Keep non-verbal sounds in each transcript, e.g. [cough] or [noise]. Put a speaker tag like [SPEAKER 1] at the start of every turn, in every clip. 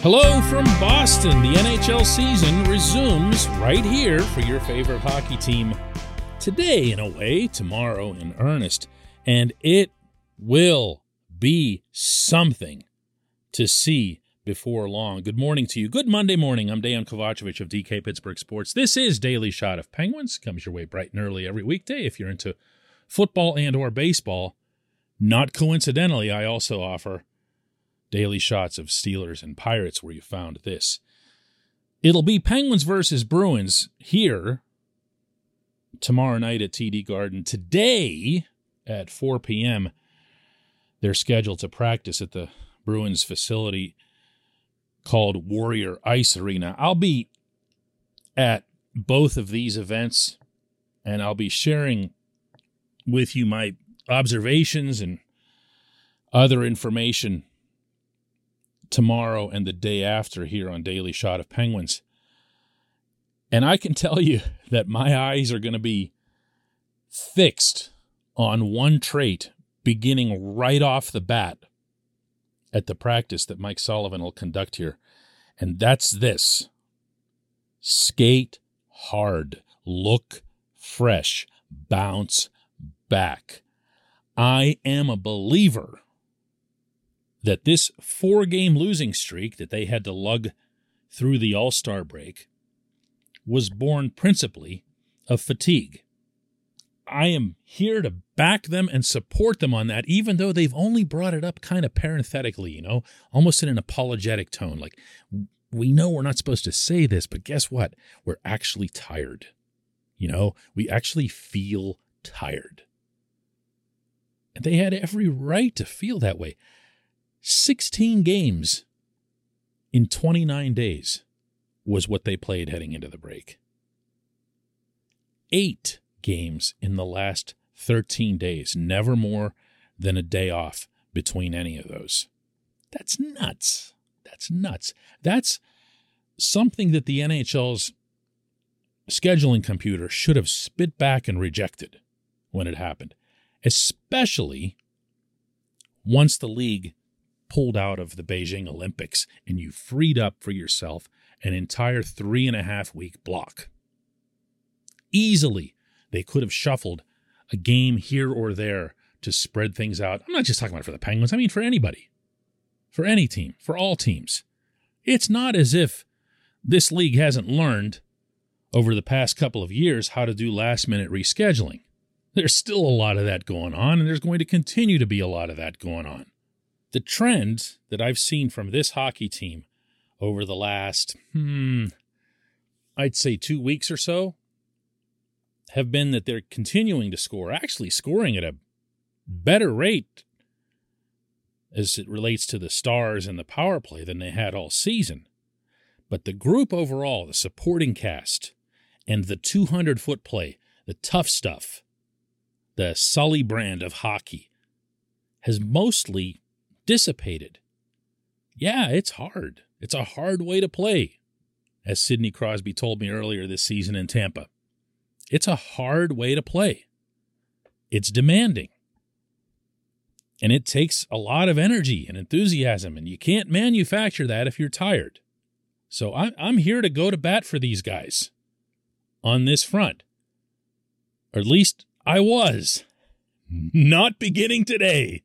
[SPEAKER 1] Hello from Boston. The NHL season resumes right here for your favorite hockey team. Today, in a way, tomorrow, in earnest. And it will be something to see before long. Good morning to you. Good Monday morning. I'm Dan Kovacevic of DK Pittsburgh Sports. This is Daily Shot of Penguins. Comes your way bright and early every weekday if you're into football and or baseball. Not coincidentally, I also offer daily shots of Steelers and Pirates where you found this. It'll be Penguins versus Bruins here tomorrow night at TD Garden. Today at 4 p.m., they're scheduled to practice at the Bruins facility called Warrior Ice Arena. I'll be at both of these events and I'll be sharing with you my observations and other information tomorrow and the day after here on Daily Shot of Penguins. And I can tell you [laughs] that my eyes are going to be fixed on one trait beginning right off the bat at the practice that Mike Sullivan will conduct here. And that's this skate hard, look fresh, bounce back. I am a believer that this four game losing streak that they had to lug through the All Star break was born principally of fatigue. I am here to back them and support them on that, even though they've only brought it up kind of parenthetically, you know, almost in an apologetic tone. Like, we know we're not supposed to say this, but guess what? We're actually tired. You know, we actually feel tired. And they had every right to feel that way. 16 games in 29 days was what they played heading into the break. Eight games in the last 13 days, never more than a day off between any of those. That's nuts. That's nuts. That's something that the NHL's scheduling computer should have spit back and rejected when it happened, especially once the league pulled out of the Beijing Olympics and you freed up for yourself an entire three and a half week block. Easily, they could have shuffled a game here or there to spread things out. I'm not just talking about for the Penguins, I mean for anybody, for any team, for all teams. It's not as if this league hasn't learned over the past couple of years how to do last minute rescheduling. There's still a lot of that going on, and there's going to continue to be a lot of that going on the trend that I've seen from this hockey team over the last, hmm, I'd say two weeks or so, have been that they're continuing to score, actually scoring at a better rate as it relates to the stars and the power play than they had all season. But the group overall, the supporting cast, and the 200 foot play, the tough stuff, the Sully brand of hockey, has mostly dissipated. Yeah, it's hard. It's a hard way to play, as Sidney Crosby told me earlier this season in Tampa. It's a hard way to play. It's demanding. And it takes a lot of energy and enthusiasm, and you can't manufacture that if you're tired. So I'm, here to go to bat for these guys on this front. Or at least I was. Not beginning today.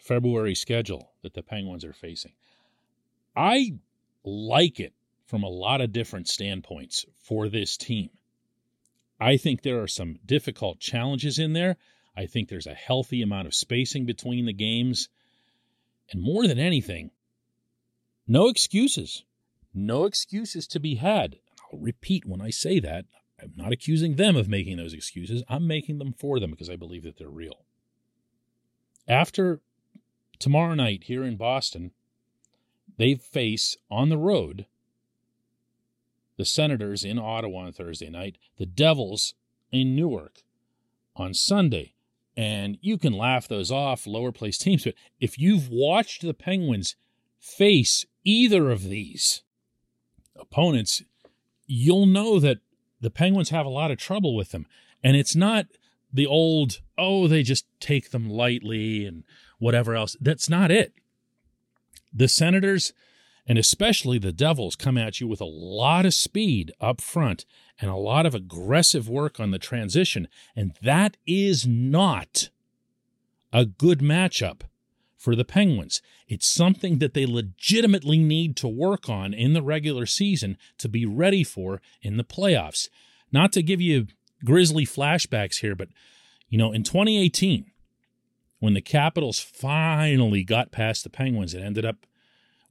[SPEAKER 1] February schedule that the Penguins are facing? I like it from a lot of different standpoints for this team. I think there are some difficult challenges in there. I think there's a healthy amount of spacing between the games. And more than anything, no excuses. No excuses to be had. I'll repeat when I say that I'm not accusing them of making those excuses. I'm making them for them because I believe that they're real. After tomorrow night here in Boston, they face on the road the Senators in Ottawa on Thursday night, the Devils in Newark on Sunday. And you can laugh those off, lower place [laughs] teams. But if you've watched the Penguins face either of these opponents, you'll know that the Penguins have a lot of trouble with them. And it's not the old, oh, they just take them lightly and whatever else. That's not it. The Senators and especially the Devils come at you with a lot of speed up front and a lot of aggressive work on the transition. And that is not a good matchup for the Penguins. It's something that they legitimately need to work on in the regular season to be ready for in the playoffs. Not to give you grisly flashbacks here, but you know, in 2018, when the Capitals finally got past the Penguins and ended up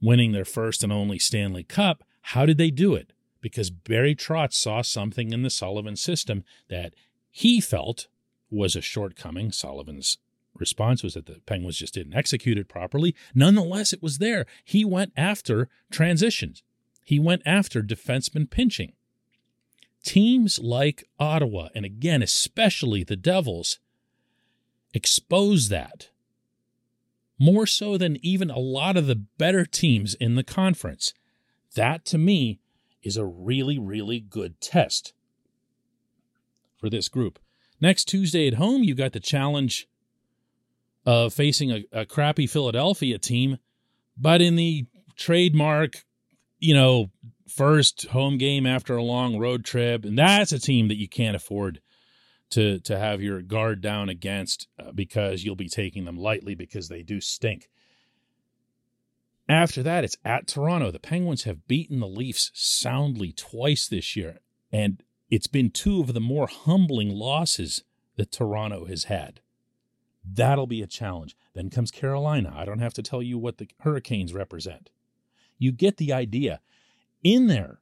[SPEAKER 1] winning their first and only Stanley Cup, how did they do it? Because Barry Trotz saw something in the Sullivan system that he felt was a shortcoming. Sullivan's response was that the Penguins just didn't execute it properly. Nonetheless, it was there. He went after transitions, he went after defenseman pinching. Teams like Ottawa, and again, especially the Devils, expose that more so than even a lot of the better teams in the conference. That to me is a really, really good test for this group. Next Tuesday at home, you got the challenge of facing a, a crappy Philadelphia team, but in the trademark, you know, first home game after a long road trip, and that's a team that you can't afford to to have your guard down against uh, because you'll be taking them lightly because they do stink. After that, it's at Toronto. The Penguins have beaten the Leafs soundly twice this year, and it's been two of the more humbling losses that Toronto has had. That'll be a challenge. Then comes Carolina. I don't have to tell you what the Hurricanes represent. You get the idea in there.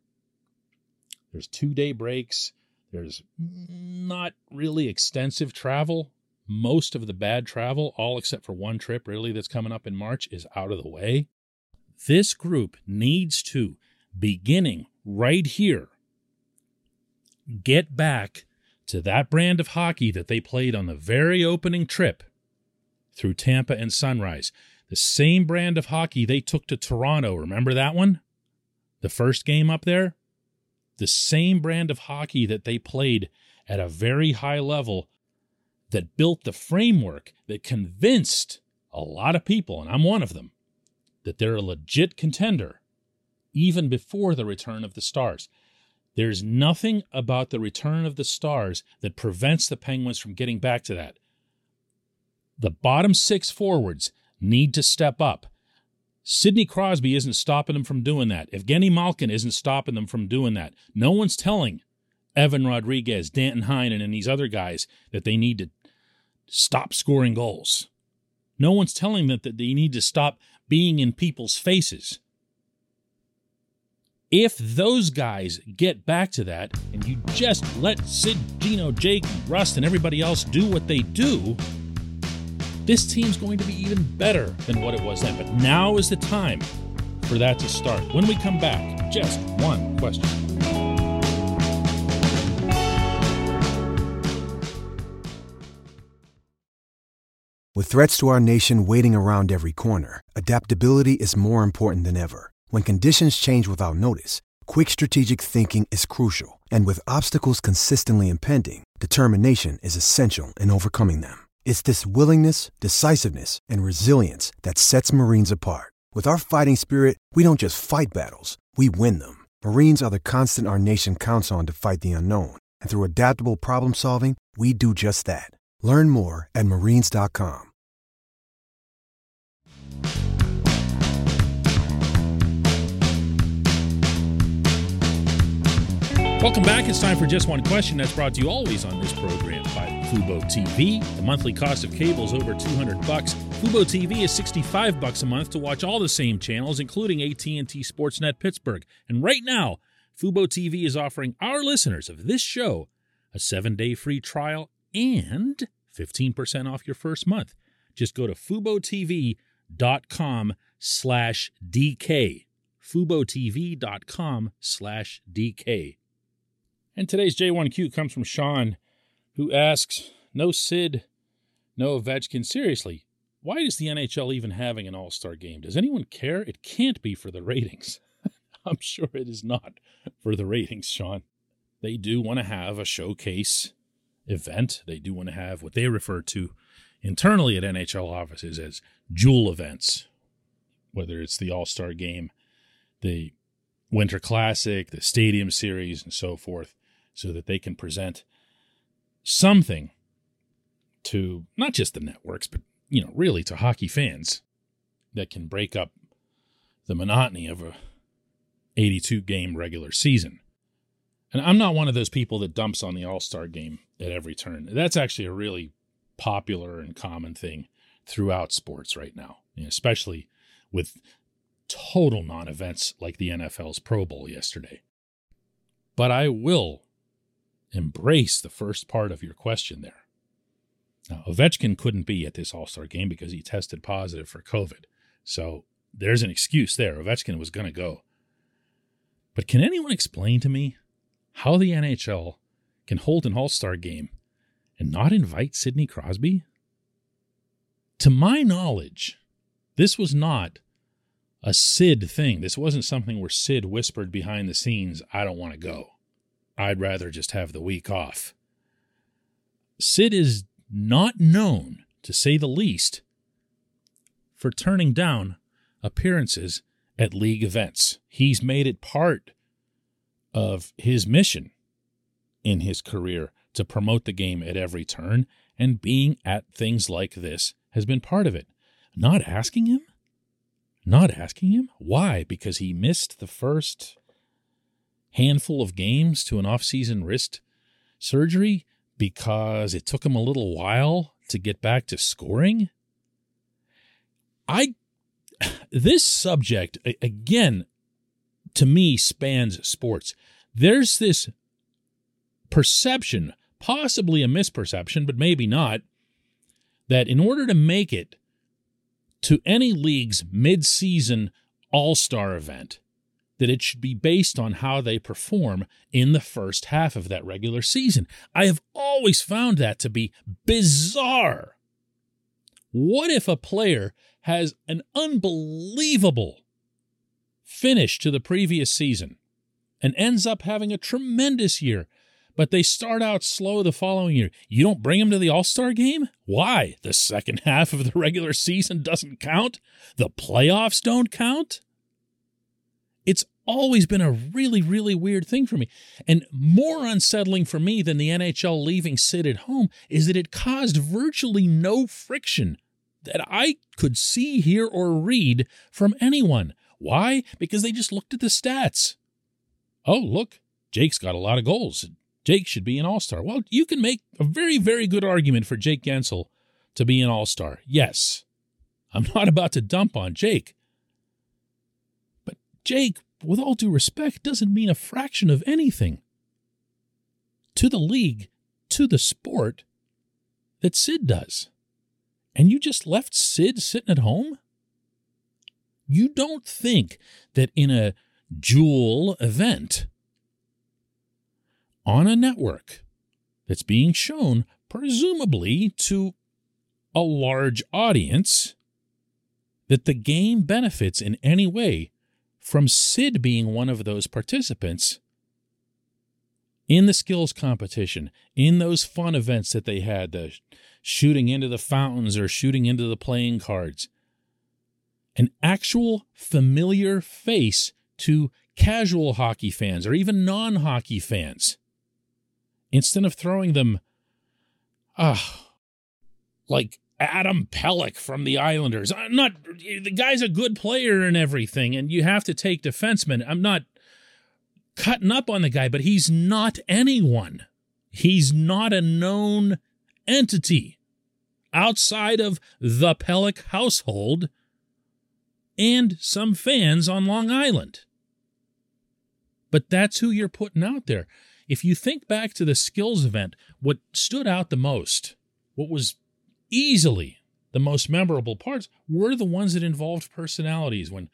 [SPEAKER 1] There's two day breaks. There's not really extensive travel. Most of the bad travel, all except for one trip really that's coming up in March, is out of the way. This group needs to, beginning right here, get back to that brand of hockey that they played on the very opening trip through Tampa and Sunrise. The same brand of hockey they took to Toronto. Remember that one? the first game up there, the same brand of hockey that they played at a very high level that built the framework that convinced a lot of people, and I'm one of them, that they're a legit contender even before the return of the Stars. There's nothing about the return of the Stars that prevents the Penguins from getting back to that. The bottom six forwards need to step up. Sidney Crosby isn't stopping them from doing that. Evgeny Malkin isn't stopping them from doing that. No one's telling Evan Rodrigues, Danton Heinen, and these other guys that they need to stop scoring goals. No one's telling them that they need to stop being in people's faces. If those guys get back to that and you just let Sid, Gino, Jake, Rust, and everybody else do what they do, this team's going to be even better than what it was then. But now is the time for that to start. When we come back, just one question.
[SPEAKER 2] With threats to our nation waiting around every corner, adaptability is more important than ever. When conditions change without notice, quick strategic thinking is crucial. And with obstacles consistently impending, determination is essential in overcoming them. It's this willingness, decisiveness, and resilience that sets Marines apart. With our fighting spirit, we don't just fight battles, we win them. Marines are the constant our nation counts on to fight the unknown. And through adaptable problem solving, we do just that. Learn more at marines.com.
[SPEAKER 1] Welcome back. It's time for Just One Question that's brought to you always on this program by Fubo TV. The monthly cost of cable is over 200 bucks. Fubo TV is 65 bucks a month to watch all the same channels, including AT&T Sportsnet Pittsburgh. And right now, Fubo TV is offering our listeners of this show a seven-day free trial and 15% off your first month. Just go to FuboTV.com slash DK. FuboTV.com slash DK. And today's J1Q comes from Sean, who asks No Sid, no Ovechkin. Seriously, why is the NHL even having an all star game? Does anyone care? It can't be for the ratings. [laughs] I'm sure it is not for the ratings, Sean. They do want to have a showcase event. They do want to have what they refer to internally at NHL offices as jewel events, whether it's the All Star game, the Winter Classic, the Stadium Series, and so forth so that they can present something to not just the networks, but you know, really to hockey fans that can break up the monotony of a 82 game regular season. And I'm not one of those people that dumps on the All Star game at every turn. That's actually a really popular and common thing throughout sports right now, especially with total non events like the NFL's Pro Bowl yesterday. But I will embrace the first part of your question there. Now, Ovechkin couldn't be at this All Star game because he tested positive for COVID. So there's an excuse there. Ovechkin was going to go. But can anyone explain to me how the NHL can hold an All Star game and not invite Sidney Crosby? To my knowledge, this was not a Sid thing. This wasn't something where Sid whispered behind the scenes, I don't want to go. I'd rather just have the week off. Sid is not known, to say the least, for turning down appearances at league events. He's made it part of his mission in his career to promote the game at every turn, and being at things like this has been part of it. Not asking him? Not asking him? Why? Because he missed the first handful of games to an off-season wrist surgery because it took him a little while to get back to scoring. I [sighs] this subject again to me spans sports. There's this perception, possibly a misperception, but maybe not, that in order to make it to any league's mid-season all-star event, that it should be based on how they perform in the first half of that regular season. I have always found that to be bizarre. What if a player has an unbelievable finish to the previous season and ends up having a tremendous year, but they start out slow the following year? You don't bring them to the All Star game? Why? The second [laughs] half of the regular season doesn't count? The playoffs don't count? It's always been a really, really weird thing for me. And more unsettling for me than the NHL leaving Sid at home is that it caused virtually no friction that I could see, hear, or read from anyone. Why? Because they just looked at the stats. Oh, look, Jake's got a lot of goals. Jake should be an all star. Well, you can make a very, very good argument for Jake Guentzel to be an all star. Yes. I'm not about to dump on Jake. Jake, with all due respect, doesn't mean a fraction of anything to the league, to the sport that Sid does. And you just left Sid sitting at home? You don't think that in a jewel event on a network that's being shown, presumably to a large audience that the game benefits in any way from Sid being one of those participants in the skills competition, in those fun events that they had, the shooting into the fountains or shooting into the playing cards. An actual familiar face to casual hockey fans or even non hockey fans. Instead of throwing them, ah, like Adam Pelech from the Islanders. I'm not, the guy's a good player and everything, and you have to take defensemen. I'm not cutting up on the guy, but he's not anyone. He's not a known entity outside of the Pelech household and some fans on Long Island. But that's who you're putting out there. If you think back to the skills event, what stood out the most, what was easily the most memorable parts, were the ones that involved personalities. When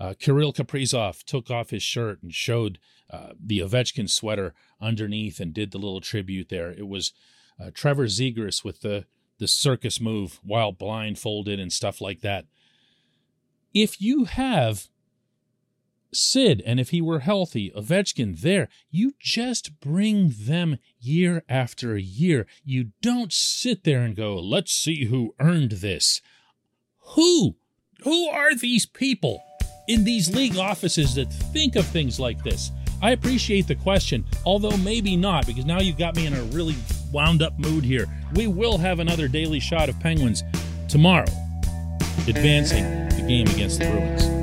[SPEAKER 1] uh, Kirill Kaprizov took off his shirt and showed uh, the Ovechkin sweater underneath and did the little tribute there. It was uh, Trevor Zegras with the the circus move while blindfolded and stuff like that. If you have Sid and if he were healthy, Ovechkin there, you just bring them year after year. You don't sit there and go, let's see who earned this. Who? Who are these people? in these league offices that think of things like this? I appreciate the question, although maybe not, because now you've got me in a really wound up mood here. We will have another daily shot of Penguins tomorrow, advancing the game against the Bruins.